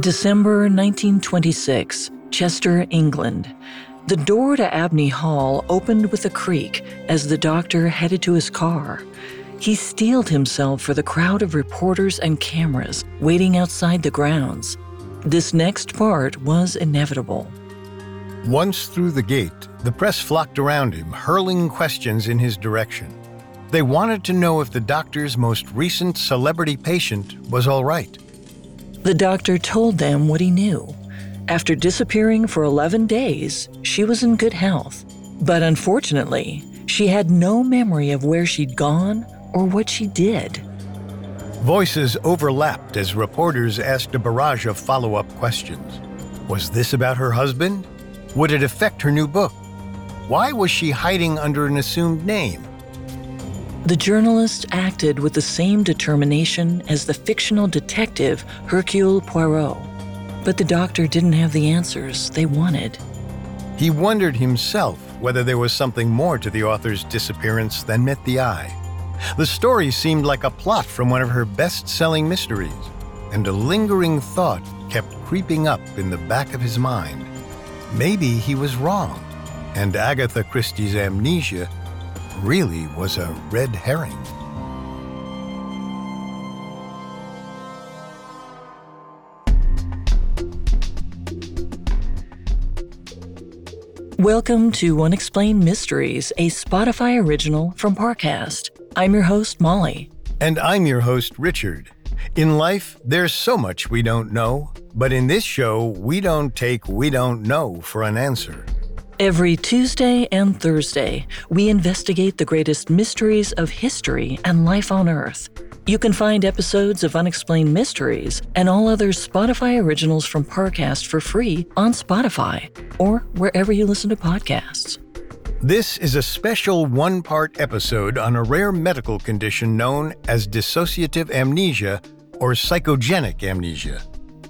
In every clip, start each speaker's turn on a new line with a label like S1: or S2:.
S1: December 1926, Chester, England. The door to Abney Hall opened with a creak as the doctor headed to his car. He steeled himself for the crowd of reporters and cameras waiting outside the grounds. This next part was inevitable.
S2: Once through the gate, the press flocked around him, hurling questions in his direction. They wanted to know if the doctor's most recent celebrity patient was all right.
S1: The doctor told them what he knew. After disappearing for 11 days, she was in good health. But unfortunately, she had no memory of where she'd gone or what she did.
S2: Voices overlapped as reporters asked a barrage of follow up questions. Was this about her husband? Would it affect her new book? Why was she hiding under an assumed name?
S1: The journalist acted with the same determination as the fictional detective Hercule Poirot. But the doctor didn't have the answers they wanted.
S2: He wondered himself whether there was something more to the author's disappearance than met the eye. The story seemed like a plot from one of her best selling mysteries, and a lingering thought kept creeping up in the back of his mind. Maybe he was wrong, and Agatha Christie's amnesia really was a red herring.
S1: Welcome to Unexplained Mysteries, a Spotify original from Parcast. I'm your host, Molly.
S2: And I'm your host, Richard. In life, there's so much we don't know, but in this show, we don't take we don't know for an answer.
S1: Every Tuesday and Thursday, we investigate the greatest mysteries of history and life on Earth. You can find episodes of Unexplained Mysteries and all other Spotify originals from Parcast for free on Spotify or wherever you listen to podcasts.
S2: This is a special one part episode on a rare medical condition known as dissociative amnesia or psychogenic amnesia.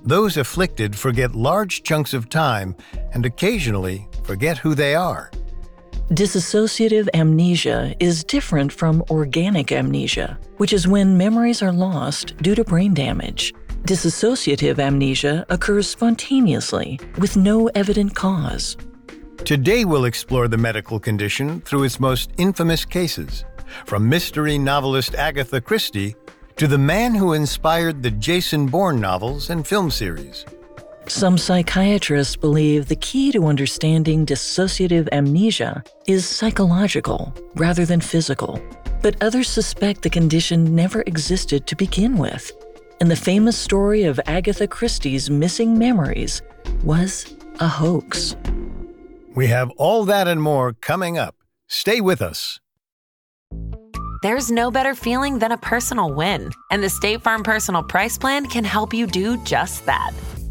S2: Those afflicted forget large chunks of time and occasionally forget who they are.
S1: Dissociative amnesia is different from organic amnesia, which is when memories are lost due to brain damage. Dissociative amnesia occurs spontaneously with no evident cause.
S2: Today, we'll explore the medical condition through its most infamous cases, from mystery novelist Agatha Christie to the man who inspired the Jason Bourne novels and film series.
S1: Some psychiatrists believe the key to understanding dissociative amnesia is psychological rather than physical, but others suspect the condition never existed to begin with. And the famous story of Agatha Christie's missing memories was a hoax.
S2: We have all that and more coming up. Stay with us.
S3: There's no better feeling than a personal win, and the State Farm Personal Price Plan can help you do just that.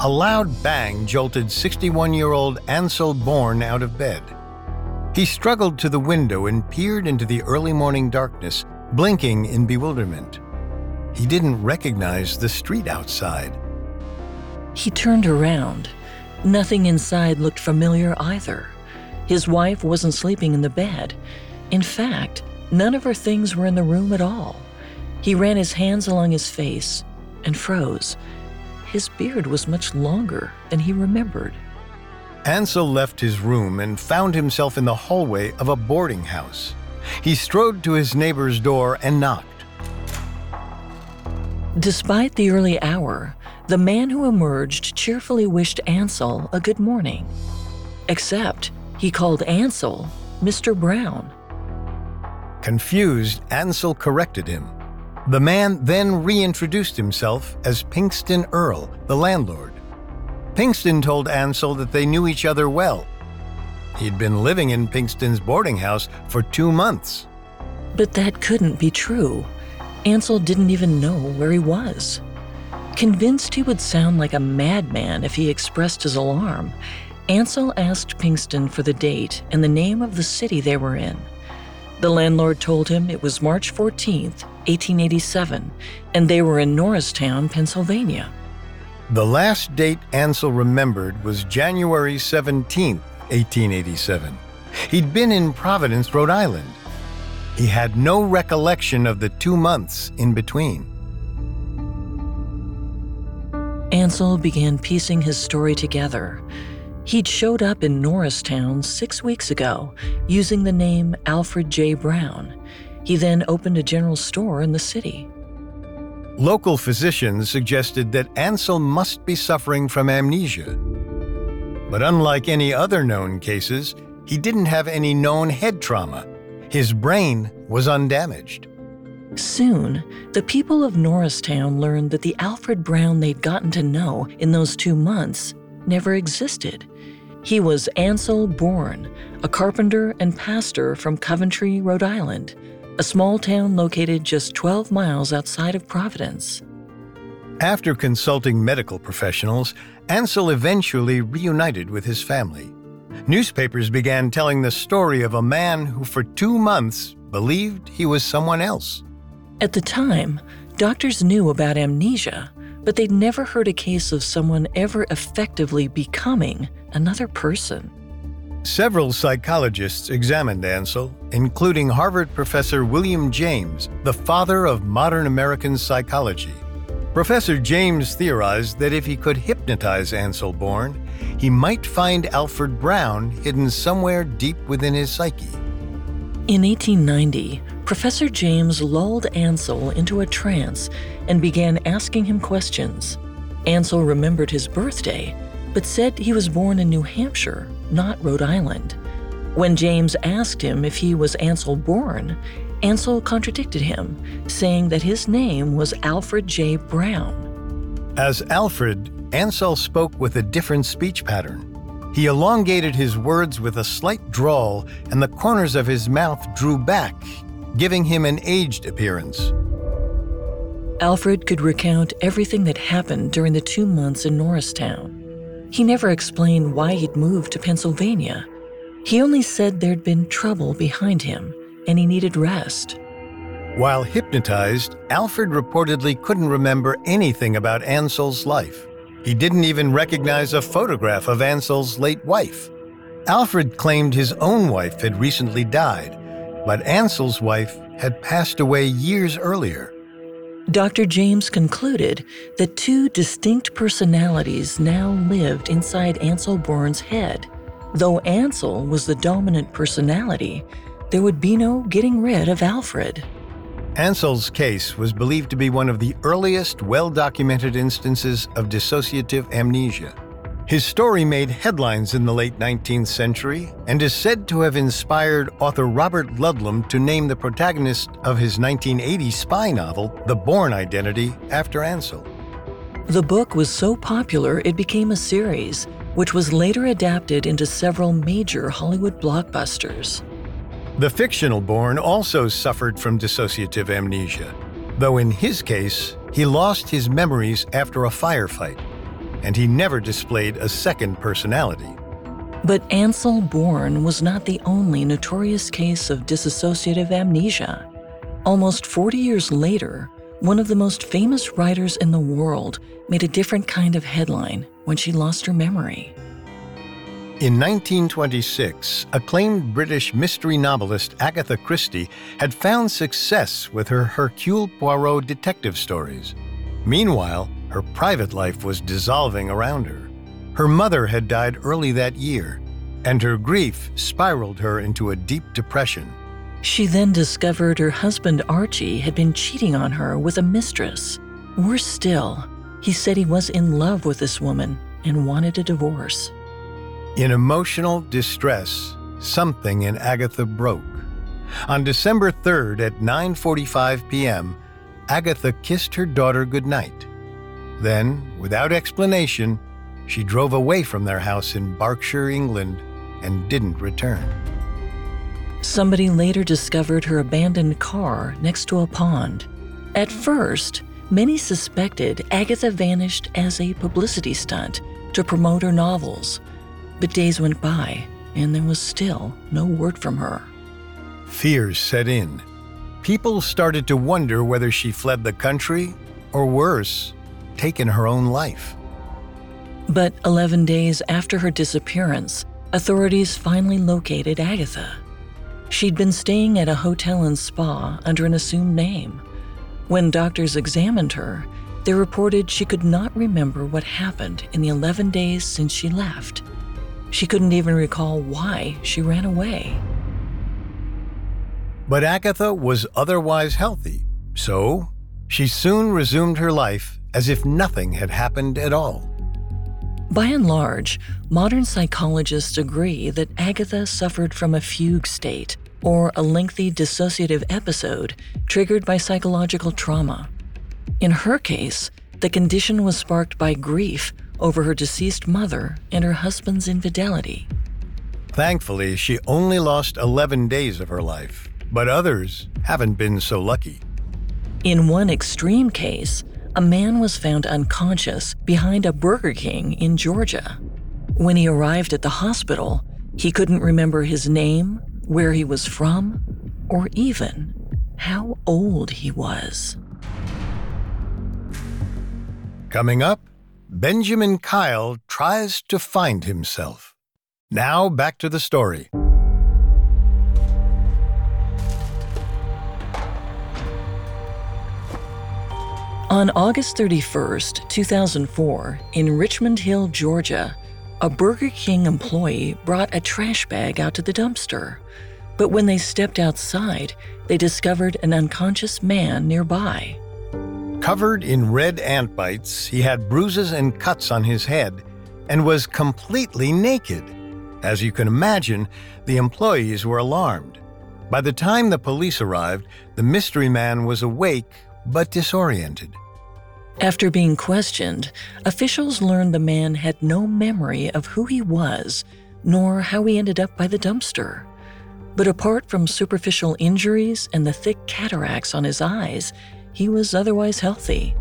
S2: a loud bang jolted 61 year old Ansel Bourne out of bed. He struggled to the window and peered into the early morning darkness, blinking in bewilderment. He didn't recognize the street outside.
S1: He turned around. Nothing inside looked familiar either. His wife wasn't sleeping in the bed. In fact, none of her things were in the room at all. He ran his hands along his face and froze. His beard was much longer than he remembered.
S2: Ansel left his room and found himself in the hallway of a boarding house. He strode to his neighbor's door and knocked.
S1: Despite the early hour, the man who emerged cheerfully wished Ansel a good morning. Except he called Ansel Mr. Brown.
S2: Confused, Ansel corrected him. The man then reintroduced himself as Pinkston Earl, the landlord. Pinkston told Ansel that they knew each other well. He'd been living in Pinkston's boarding house for two months.
S1: But that couldn't be true. Ansel didn't even know where he was. Convinced he would sound like a madman if he expressed his alarm, Ansel asked Pinkston for the date and the name of the city they were in. The landlord told him it was March 14, 1887, and they were in Norristown, Pennsylvania.
S2: The last date Ansel remembered was January 17, 1887. He'd been in Providence, Rhode Island. He had no recollection of the two months in between.
S1: Ansel began piecing his story together. He'd showed up in Norristown six weeks ago using the name Alfred J. Brown. He then opened a general store in the city.
S2: Local physicians suggested that Ansel must be suffering from amnesia. But unlike any other known cases, he didn't have any known head trauma. His brain was undamaged.
S1: Soon, the people of Norristown learned that the Alfred Brown they'd gotten to know in those two months never existed. He was Ansel Bourne, a carpenter and pastor from Coventry, Rhode Island, a small town located just 12 miles outside of Providence.
S2: After consulting medical professionals, Ansel eventually reunited with his family. Newspapers began telling the story of a man who, for two months, believed he was someone else.
S1: At the time, doctors knew about amnesia, but they'd never heard a case of someone ever effectively becoming another person.
S2: Several psychologists examined Ansel, including Harvard professor William James, the father of modern American psychology. Professor James theorized that if he could hypnotize Ansel Bourne, he might find Alfred Brown hidden somewhere deep within his psyche.
S1: In 1890, Professor James lulled Ansel into a trance and began asking him questions. Ansel remembered his birthday, but said he was born in New Hampshire, not Rhode Island. When James asked him if he was Ansel Bourne, Ansel contradicted him, saying that his name was Alfred J. Brown.
S2: As Alfred, Ansel spoke with a different speech pattern. He elongated his words with a slight drawl, and the corners of his mouth drew back giving him an aged appearance.
S1: Alfred could recount everything that happened during the two months in Norristown. He never explained why he'd moved to Pennsylvania. He only said there'd been trouble behind him and he needed rest.
S2: While hypnotized, Alfred reportedly couldn't remember anything about Ansel's life. He didn't even recognize a photograph of Ansel's late wife. Alfred claimed his own wife had recently died but Ansel's wife had passed away years earlier.
S1: Dr. James concluded that two distinct personalities now lived inside Ansel Bourne's head. Though Ansel was the dominant personality, there would be no getting rid of Alfred.
S2: Ansel's case was believed to be one of the earliest well documented instances of dissociative amnesia. His story made headlines in the late 19th century and is said to have inspired author Robert Ludlum to name the protagonist of his 1980 spy novel, The Bourne Identity, after Ansel.
S1: The book was so popular it became a series, which was later adapted into several major Hollywood blockbusters.
S2: The fictional Bourne also suffered from dissociative amnesia, though in his case, he lost his memories after a firefight and he never displayed a second personality.
S1: But Ansel Bourne was not the only notorious case of dissociative amnesia. Almost 40 years later, one of the most famous writers in the world made a different kind of headline when she lost her memory.
S2: In 1926, acclaimed British mystery novelist Agatha Christie had found success with her Hercule Poirot detective stories. Meanwhile, her private life was dissolving around her. Her mother had died early that year, and her grief spiraled her into a deep depression.
S1: She then discovered her husband Archie had been cheating on her with a mistress. Worse still, he said he was in love with this woman and wanted a divorce.
S2: In emotional distress, something in Agatha broke. On December 3rd at 9:45 p.m., Agatha kissed her daughter goodnight. Then, without explanation, she drove away from their house in Berkshire, England, and didn't return.
S1: Somebody later discovered her abandoned car next to a pond. At first, many suspected Agatha vanished as a publicity stunt to promote her novels. But days went by, and there was still no word from her.
S2: Fears set in. People started to wonder whether she fled the country, or worse, taken her own life.
S1: But 11 days after her disappearance, authorities finally located Agatha. She'd been staying at a hotel and spa under an assumed name. When doctors examined her, they reported she could not remember what happened in the 11 days since she left. She couldn't even recall why she ran away.
S2: But Agatha was otherwise healthy, so she soon resumed her life as if nothing had happened at all.
S1: By and large, modern psychologists agree that Agatha suffered from a fugue state, or a lengthy dissociative episode triggered by psychological trauma. In her case, the condition was sparked by grief over her deceased mother and her husband's infidelity.
S2: Thankfully, she only lost 11 days of her life, but others haven't been so lucky.
S1: In one extreme case, a man was found unconscious behind a Burger King in Georgia. When he arrived at the hospital, he couldn't remember his name, where he was from, or even how old he was.
S2: Coming up, Benjamin Kyle tries to find himself. Now back to the story.
S1: On August 31st, 2004, in Richmond Hill, Georgia, a Burger King employee brought a trash bag out to the dumpster. But when they stepped outside, they discovered an unconscious man nearby.
S2: Covered in red ant bites, he had bruises and cuts on his head and was completely naked. As you can imagine, the employees were alarmed. By the time the police arrived, the mystery man was awake but disoriented.
S1: After being questioned, officials learned the man had no memory of who he was, nor how he ended up by the dumpster. But apart from superficial injuries and the thick cataracts on his eyes, he was otherwise healthy.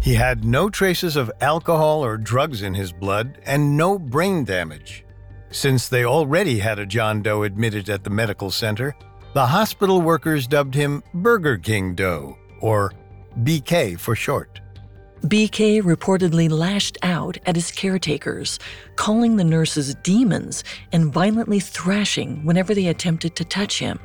S2: He had no traces of alcohol or drugs in his blood and no brain damage. Since they already had a John Doe admitted at the medical center, the hospital workers dubbed him Burger King Doe, or BK for short.
S1: BK reportedly lashed out at his caretakers, calling the nurses demons and violently thrashing whenever they attempted to touch him.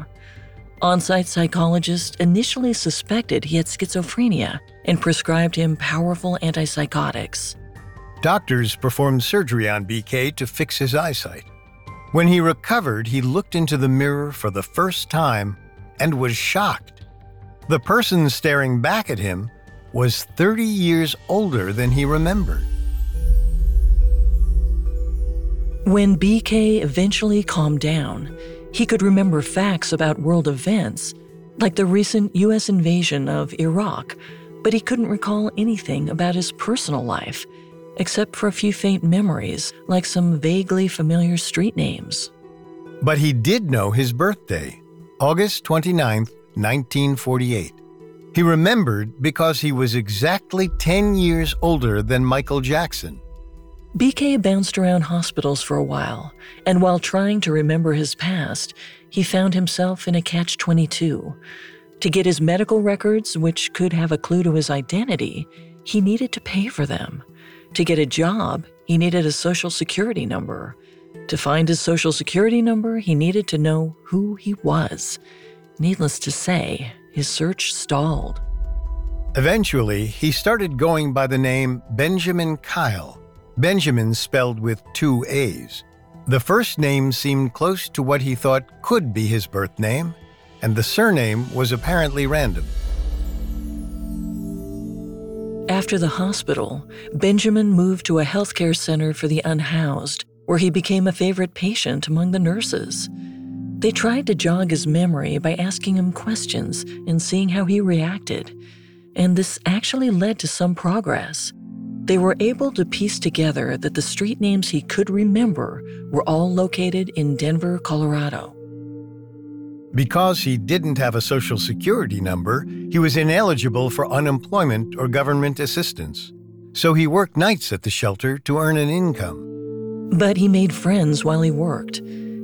S1: On site psychologists initially suspected he had schizophrenia and prescribed him powerful antipsychotics.
S2: Doctors performed surgery on BK to fix his eyesight. When he recovered, he looked into the mirror for the first time and was shocked. The person staring back at him was 30 years older than he remembered.
S1: When BK eventually calmed down, he could remember facts about world events, like the recent U.S. invasion of Iraq, but he couldn't recall anything about his personal life, except for a few faint memories, like some vaguely familiar street names.
S2: But he did know his birthday, August 29, 1948. He remembered because he was exactly 10 years older than Michael Jackson.
S1: BK bounced around hospitals for a while, and while trying to remember his past, he found himself in a catch 22. To get his medical records, which could have a clue to his identity, he needed to pay for them. To get a job, he needed a social security number. To find his social security number, he needed to know who he was. Needless to say, his search stalled.
S2: Eventually, he started going by the name Benjamin Kyle. Benjamin spelled with two A's. The first name seemed close to what he thought could be his birth name, and the surname was apparently random.
S1: After the hospital, Benjamin moved to a healthcare center for the unhoused, where he became a favorite patient among the nurses. They tried to jog his memory by asking him questions and seeing how he reacted, and this actually led to some progress. They were able to piece together that the street names he could remember were all located in Denver, Colorado.
S2: Because he didn't have a social security number, he was ineligible for unemployment or government assistance. So he worked nights at the shelter to earn an income.
S1: But he made friends while he worked.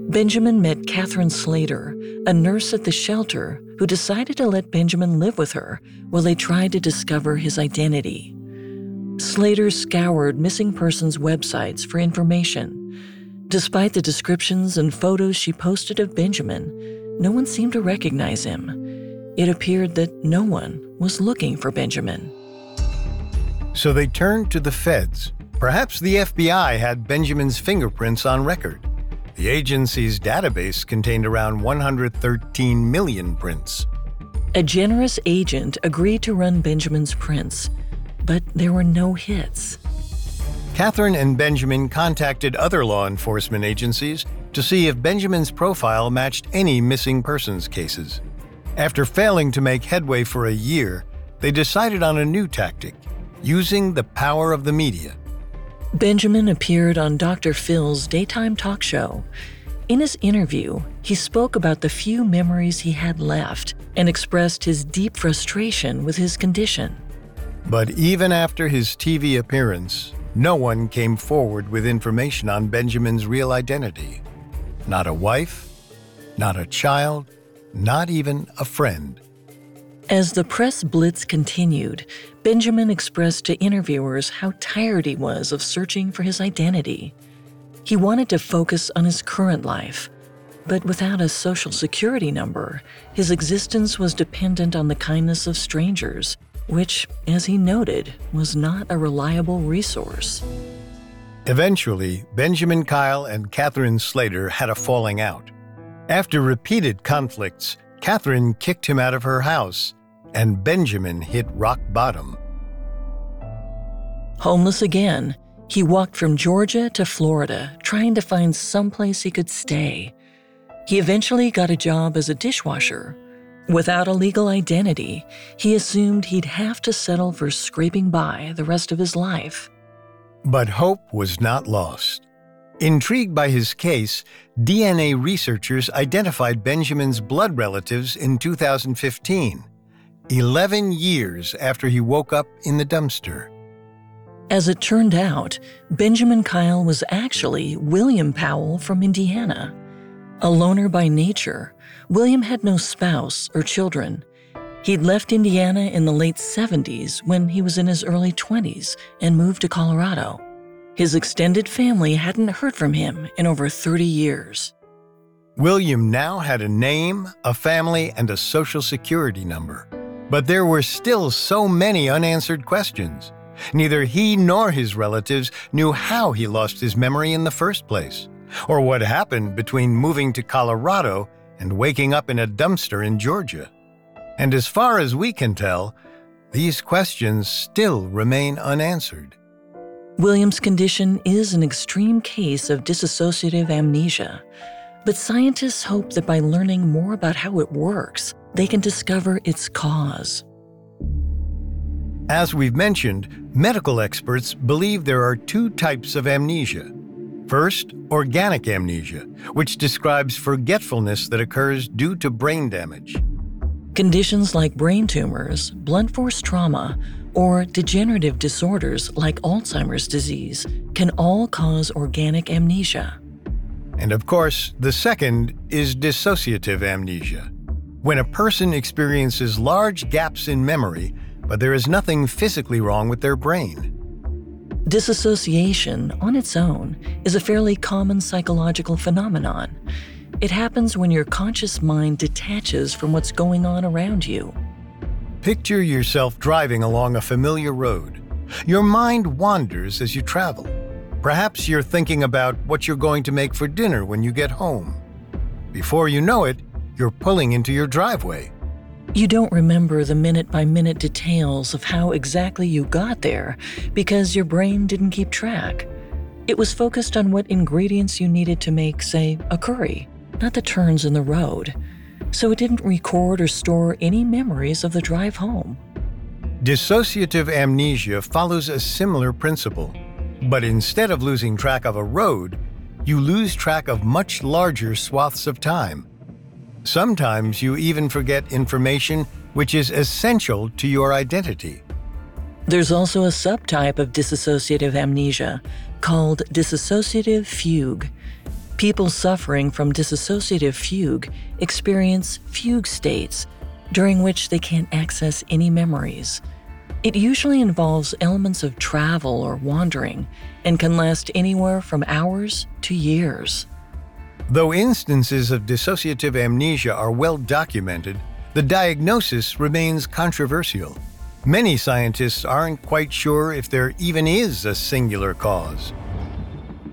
S1: Benjamin met Catherine Slater, a nurse at the shelter who decided to let Benjamin live with her while they tried to discover his identity. Slater scoured missing persons' websites for information. Despite the descriptions and photos she posted of Benjamin, no one seemed to recognize him. It appeared that no one was looking for Benjamin.
S2: So they turned to the feds. Perhaps the FBI had Benjamin's fingerprints on record. The agency's database contained around 113 million prints.
S1: A generous agent agreed to run Benjamin's prints, but there were no hits.
S2: Catherine and Benjamin contacted other law enforcement agencies to see if Benjamin's profile matched any missing persons cases. After failing to make headway for a year, they decided on a new tactic using the power of the media.
S1: Benjamin appeared on Dr. Phil's daytime talk show. In his interview, he spoke about the few memories he had left and expressed his deep frustration with his condition.
S2: But even after his TV appearance, no one came forward with information on Benjamin's real identity. Not a wife, not a child, not even a friend.
S1: As the press blitz continued, Benjamin expressed to interviewers how tired he was of searching for his identity. He wanted to focus on his current life, but without a social security number, his existence was dependent on the kindness of strangers, which, as he noted, was not a reliable resource.
S2: Eventually, Benjamin Kyle and Catherine Slater had a falling out. After repeated conflicts, Catherine kicked him out of her house, and Benjamin hit rock bottom.
S1: Homeless again, he walked from Georgia to Florida, trying to find someplace he could stay. He eventually got a job as a dishwasher. Without a legal identity, he assumed he'd have to settle for scraping by the rest of his life.
S2: But hope was not lost. Intrigued by his case, DNA researchers identified Benjamin's blood relatives in 2015, 11 years after he woke up in the dumpster.
S1: As it turned out, Benjamin Kyle was actually William Powell from Indiana. A loner by nature, William had no spouse or children. He'd left Indiana in the late 70s when he was in his early 20s and moved to Colorado. His extended family hadn't heard from him in over 30 years.
S2: William now had a name, a family, and a social security number. But there were still so many unanswered questions. Neither he nor his relatives knew how he lost his memory in the first place, or what happened between moving to Colorado and waking up in a dumpster in Georgia. And as far as we can tell, these questions still remain unanswered.
S1: William's condition is an extreme case of dissociative amnesia, but scientists hope that by learning more about how it works, they can discover its cause.
S2: As we've mentioned, medical experts believe there are two types of amnesia. First, organic amnesia, which describes forgetfulness that occurs due to brain damage.
S1: Conditions like brain tumors, blunt force trauma, or degenerative disorders like Alzheimer's disease can all cause organic amnesia.
S2: And of course, the second is dissociative amnesia, when a person experiences large gaps in memory but there is nothing physically wrong with their brain.
S1: Disassociation, on its own, is a fairly common psychological phenomenon. It happens when your conscious mind detaches from what's going on around you.
S2: Picture yourself driving along a familiar road. Your mind wanders as you travel. Perhaps you're thinking about what you're going to make for dinner when you get home. Before you know it, you're pulling into your driveway.
S1: You don't remember the minute by minute details of how exactly you got there because your brain didn't keep track. It was focused on what ingredients you needed to make, say, a curry, not the turns in the road. So it didn't record or store any memories of the drive home.
S2: Dissociative amnesia follows a similar principle, but instead of losing track of a road, you lose track of much larger swaths of time Sometimes you even forget information which is essential to your identity.
S1: There's also a subtype of dissociative amnesia called dissociative fugue. People suffering from dissociative fugue experience fugue states during which they can't access any memories. It usually involves elements of travel or wandering and can last anywhere from hours to years.
S2: Though instances of dissociative amnesia are well documented, the diagnosis remains controversial. Many scientists aren't quite sure if there even is a singular cause.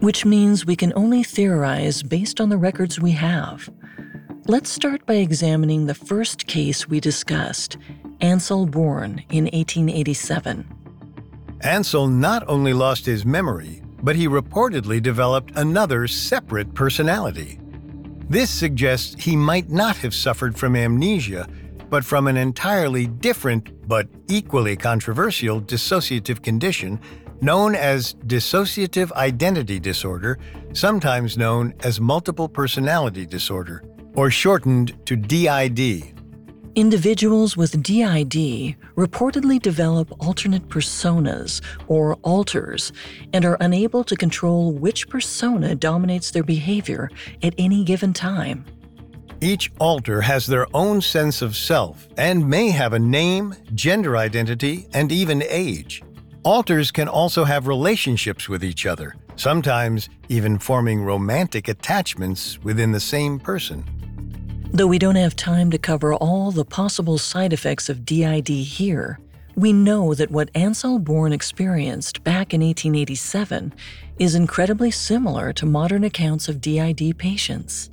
S1: Which means we can only theorize based on the records we have. Let's start by examining the first case we discussed Ansel Bourne in 1887.
S2: Ansel not only lost his memory, but he reportedly developed another separate personality. This suggests he might not have suffered from amnesia but from an entirely different but equally controversial dissociative condition known as dissociative identity disorder, sometimes known as multiple personality disorder, or shortened to DID.
S1: Individuals with DID reportedly develop alternate personas, or alters, and are unable to control which persona dominates their behavior at any given time.
S2: Each alter has their own sense of self and may have a name, gender identity, and even age. Alters can also have relationships with each other, sometimes even forming romantic attachments within the same person.
S1: Though we don't have time to cover all the possible side effects of DID here, we know that what Ansel Bourne experienced back in 1887 is incredibly similar to modern accounts of DID patients.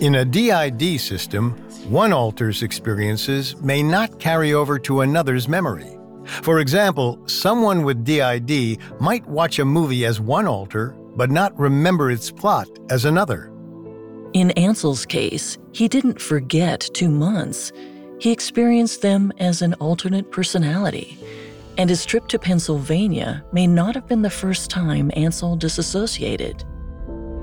S2: In a DID system, one alter's experiences may not carry over to another's memory. For example, someone with DID might watch a movie as one alter, but not remember its plot as another.
S1: In Ansel's case, he didn't forget two months. He experienced them as an alternate personality. And his trip to Pennsylvania may not have been the first time Ansel disassociated.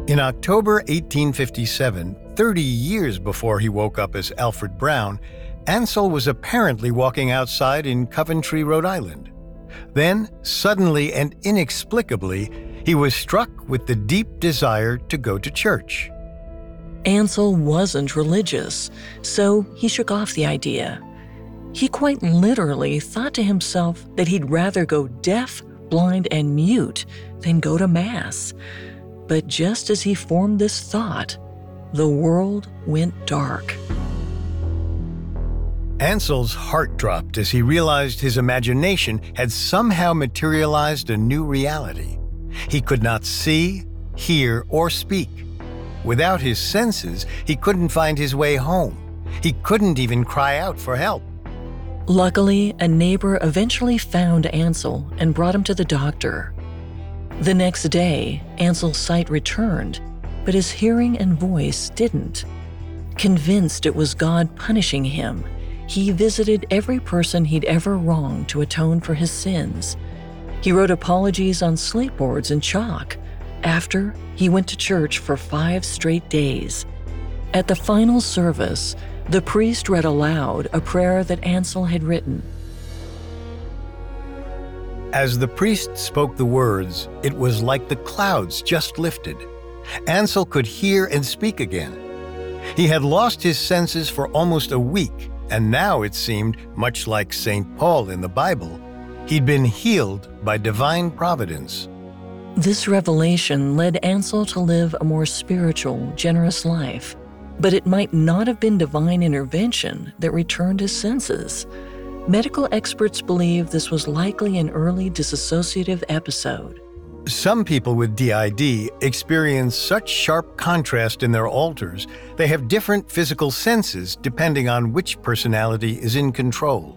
S2: In October 1857, 30 years before he woke up as Alfred Brown, Ansel was apparently walking outside in Coventry, Rhode Island. Then, suddenly and inexplicably, he was struck with the deep desire to go to church.
S1: Ansel wasn't religious, so he shook off the idea. He quite literally thought to himself that he'd rather go deaf, blind, and mute than go to Mass. But just as he formed this thought, the world went dark.
S2: Ansel's heart dropped as he realized his imagination had somehow materialized a new reality. He could not see, hear, or speak. Without his senses, he couldn't find his way home. He couldn't even cry out for help.
S1: Luckily, a neighbor eventually found Ansel and brought him to the doctor. The next day, Ansel's sight returned, but his hearing and voice didn't. Convinced it was God punishing him, he visited every person he'd ever wronged to atone for his sins. He wrote apologies on slate-boards in chalk. After, he went to church for five straight days. At the final service, the priest read aloud a prayer that Ansel had written.
S2: As the priest spoke the words, it was like the clouds just lifted. Ansel could hear and speak again. He had lost his senses for almost a week, and now it seemed, much like St. Paul in the Bible, he'd been healed by divine providence.
S1: This revelation led Ansel to live a more spiritual, generous life, but it might not have been divine intervention that returned his senses. Medical experts believe this was likely an early dissociative episode.
S2: Some people with DID experience such sharp contrast in their alters, they have different physical senses depending on which personality is in control.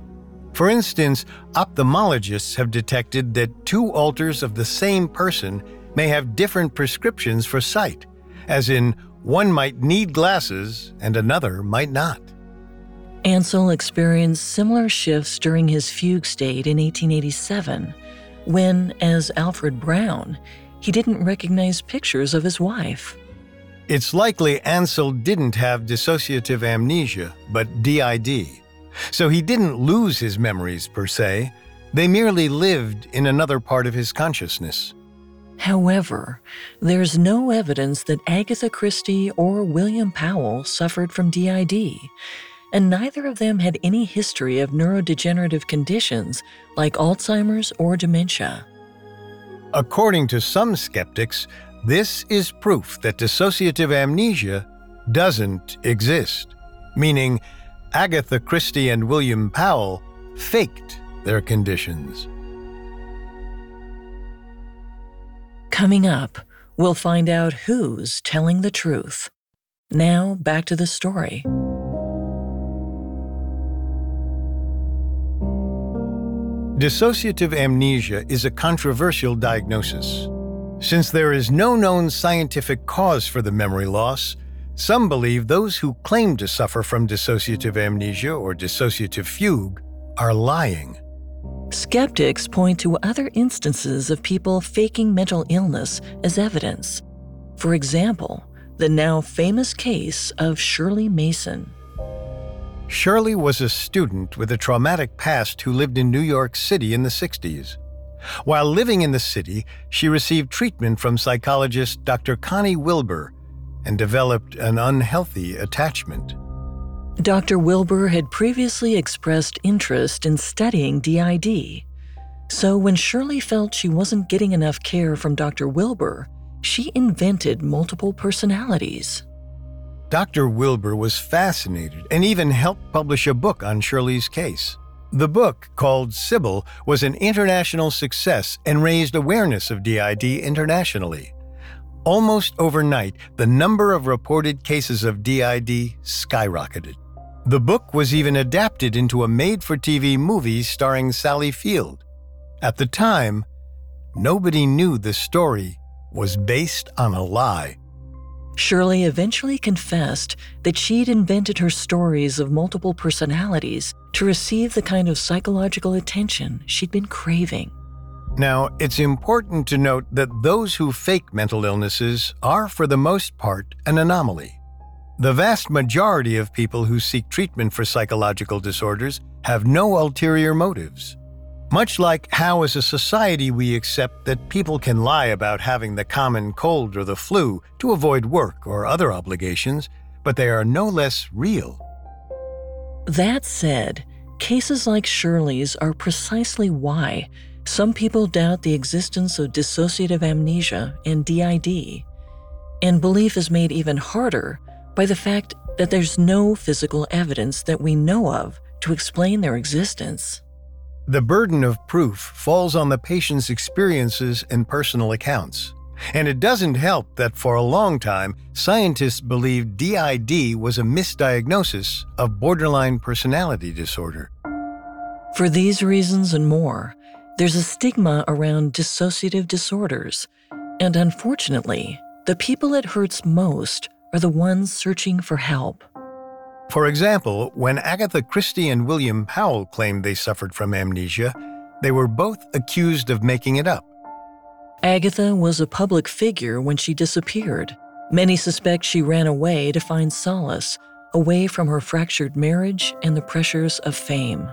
S2: For instance, ophthalmologists have detected that two alters of the same person may have different prescriptions for sight, as in, one might need glasses and another might not.
S1: Ansel experienced similar shifts during his fugue state in 1887, when, as Alfred Brown, he didn't recognize pictures of his wife.
S2: It's likely Ansel didn't have dissociative amnesia, but DID. So he didn't lose his memories per se, they merely lived in another part of his consciousness.
S1: However, there's no evidence that Agatha Christie or William Powell suffered from DID, and neither of them had any history of neurodegenerative conditions like Alzheimer's or dementia.
S2: According to some skeptics, this is proof that dissociative amnesia doesn't exist, meaning Agatha Christie and William Powell faked their conditions.
S1: Coming up, we'll find out who's telling the truth. Now, back to the story.
S2: Dissociative amnesia is a controversial diagnosis. Since there is no known scientific cause for the memory loss, some believe those who claim to suffer from dissociative amnesia or dissociative fugue are lying.
S1: Skeptics point to other instances of people faking mental illness as evidence. For example, the now famous case of Shirley Mason.
S2: Shirley was a student with a traumatic past who lived in New York City in the 60s. While living in the city, she received treatment from psychologist Dr. Connie Wilbur and developed an unhealthy attachment.
S1: Dr. Wilbur had previously expressed interest in studying DID. So when Shirley felt she wasn't getting enough care from Dr. Wilbur, she invented multiple personalities.
S2: Dr. Wilbur was fascinated and even helped publish a book on Shirley's case. The book, called Sybil, was an international success and raised awareness of DID internationally. Almost overnight, the number of reported cases of DID skyrocketed. The book was even adapted into a made for TV movie starring Sally Field. At the time, nobody knew the story was based on a lie.
S1: Shirley eventually confessed that she'd invented her stories of multiple personalities to receive the kind of psychological attention she'd been craving.
S2: Now, it's important to note that those who fake mental illnesses are, for the most part, an anomaly. The vast majority of people who seek treatment for psychological disorders have no ulterior motives. Much like how, as a society, we accept that people can lie about having the common cold or the flu to avoid work or other obligations, but they are no less real.
S1: That said, cases like Shirley's are precisely why some people doubt the existence of dissociative amnesia and DID. And belief is made even harder by the fact that there's no physical evidence that we know of to explain their existence.
S2: The burden of proof falls on the patient's experiences and personal accounts. And it doesn't help that for a long time, scientists believed DID was a misdiagnosis of borderline personality disorder.
S1: For these reasons and more, there's a stigma around dissociative disorders. And unfortunately, the people it hurts most are the ones searching for help.
S2: For example, when Agatha Christie and William Powell claimed they suffered from amnesia, they were both accused of making it up.
S1: Agatha was a public figure when she disappeared. Many suspect she ran away to find solace, away from her fractured marriage and the pressures of fame.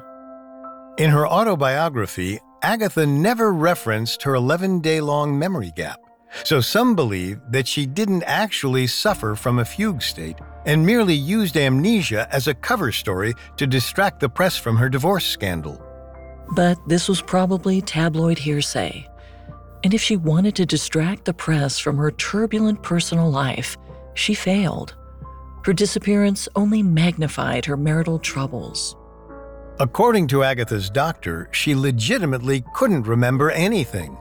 S2: In her autobiography, Agatha never referenced her 11 day long memory gap. So some believe that she didn't actually suffer from a fugue state and merely used amnesia as a cover story to distract the press from her divorce scandal.
S1: But this was probably tabloid hearsay. And if she wanted to distract the press from her turbulent personal life, she failed. Her disappearance only magnified her marital troubles.
S2: According to Agatha's doctor, she legitimately couldn't remember anything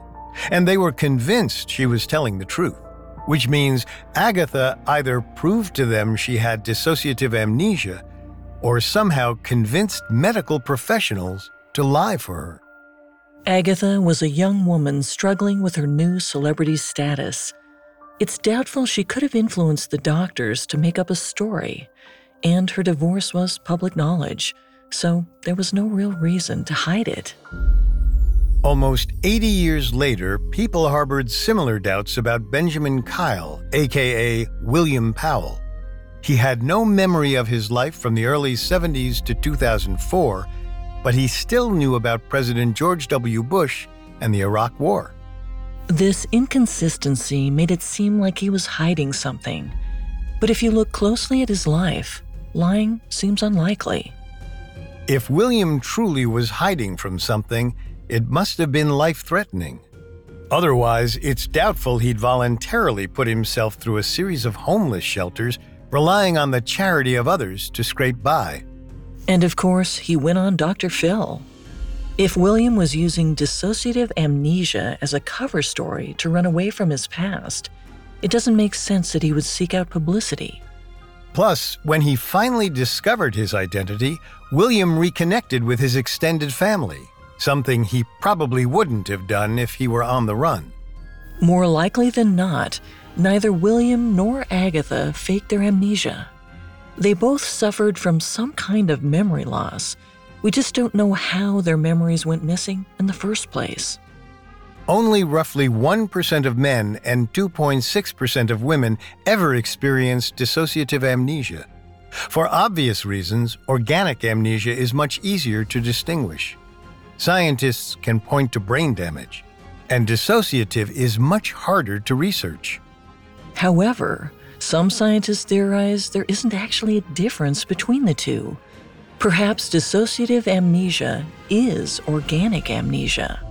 S2: and they were convinced she was telling the truth, which means Agatha either proved to them she had dissociative amnesia or somehow convinced medical professionals to lie for her.
S1: Agatha was a young woman struggling with her new celebrity status. It's doubtful she could have influenced the doctors to make up a story, and her divorce was public knowledge, so there was no real reason to hide it.
S2: Almost 80 years later, people harbored similar doubts about Benjamin Kyle, aka William Powell. He had no memory of his life from the early 70s to 2004, but he still knew about President George W. Bush and the Iraq War.
S1: This inconsistency made it seem like he was hiding something. But if you look closely at his life, lying seems unlikely.
S2: If William truly was hiding from something, it must have been life threatening. Otherwise, it's doubtful he'd voluntarily put himself through a series of homeless shelters, relying on the charity of others to scrape by.
S1: And of course, he went on Dr. Phil. If William was using dissociative amnesia as a cover story to run away from his past, it doesn't make sense that he would seek out publicity.
S2: Plus, when he finally discovered his identity, William reconnected with his extended family, something he probably wouldn't have done if he were on the run.
S1: More likely than not, neither William nor Agatha faked their amnesia. They both suffered from some kind of memory loss. We just don't know how their memories went missing in the first place.
S2: Only roughly 1% of men and 2.6% of women ever experience dissociative amnesia. For obvious reasons, organic amnesia is much easier to distinguish. Scientists can point to brain damage, and dissociative is much harder to research.
S1: However, some scientists theorize there isn't actually a difference between the two. Perhaps dissociative amnesia is organic amnesia.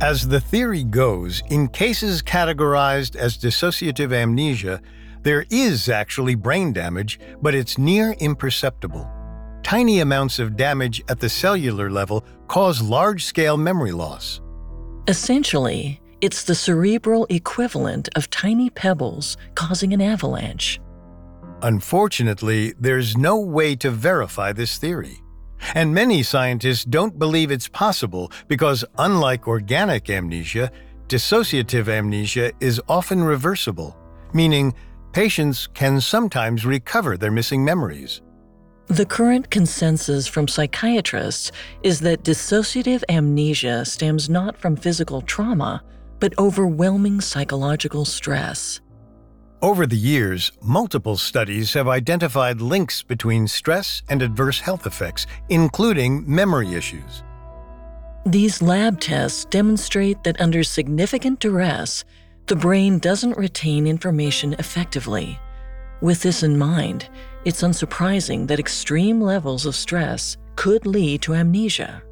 S2: As the theory goes, in cases categorized as dissociative amnesia, there is actually brain damage, but it's near imperceptible. Tiny amounts of damage at the cellular level cause large scale memory loss.
S1: Essentially, it's the cerebral equivalent of tiny pebbles causing an avalanche.
S2: Unfortunately, there's no way to verify this theory. And many scientists don't believe it's possible because, unlike organic amnesia, dissociative amnesia is often reversible, meaning patients can sometimes recover their missing memories.
S1: The current consensus from psychiatrists is that dissociative amnesia stems not from physical trauma, but overwhelming psychological stress.
S2: Over the years, multiple studies have identified links between stress and adverse health effects, including memory issues.
S1: These lab tests demonstrate that under significant duress, the brain doesn't retain information effectively. With this in mind, it's unsurprising that extreme levels of stress could lead to amnesia.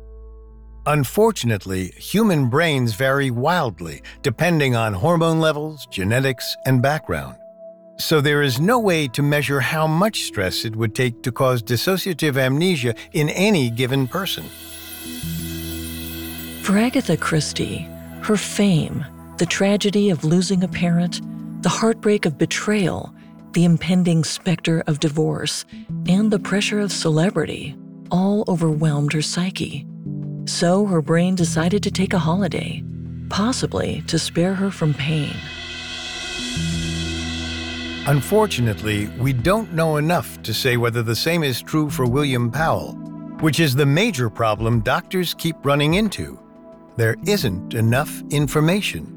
S2: Unfortunately, human brains vary wildly depending on hormone levels, genetics, and background. So there is no way to measure how much stress it would take to cause dissociative amnesia in any given person.
S1: For Agatha Christie, her fame, the tragedy of losing a parent, the heartbreak of betrayal, the impending specter of divorce, and the pressure of celebrity all overwhelmed her psyche. So her brain decided to take a holiday, possibly to spare her from pain.
S2: Unfortunately, we don't know enough to say whether the same is true for William Powell, which is the major problem doctors keep running into. There isn't enough information.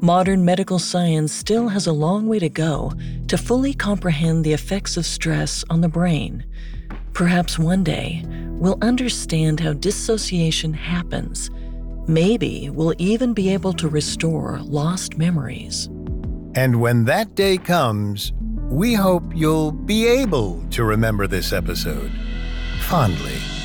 S1: Modern medical science still has a long way to go to fully comprehend the effects of stress on the brain. Perhaps one day, we'll understand how dissociation happens. Maybe we'll even be able to restore lost memories.
S2: And when that day comes, we hope you'll be able to remember this episode fondly.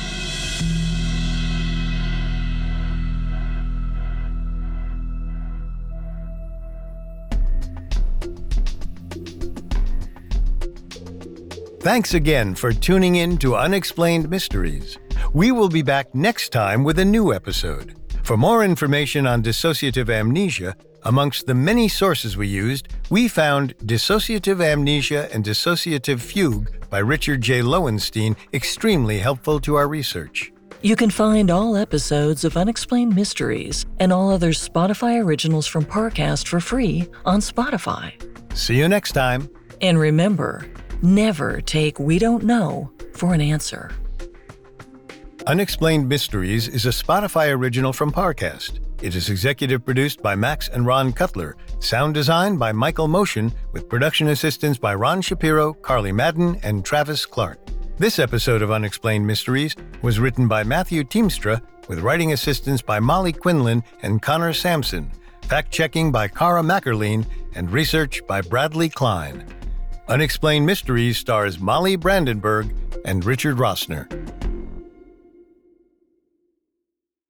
S2: Thanks again for tuning in to Unexplained Mysteries. We will be back next time with a new episode. For more information on dissociative amnesia, amongst the many sources we used, we found Dissociative Amnesia and Dissociative Fugue by Richard J. Loewenstein extremely helpful to our research.
S1: You can find all episodes of Unexplained Mysteries and all other Spotify originals from Parcast for free on Spotify.
S2: See you next time.
S1: And remember, never take We Don't Know for an answer.
S2: Unexplained Mysteries is a Spotify original from Parcast. It is executive produced by Max and Ron Cutler, Sound design by Michael Motion, with production assistance by Ron Shapiro, Carly Madden, and Travis Clark. This episode of Unexplained Mysteries was written by Matthew Teamstra, with writing assistance by Molly Quinlan and Connor Sampson, fact checking by Cara Mackerline, and research by Bradley Klein. Unexplained Mysteries stars Molly Brandenburg and Richard Rossner.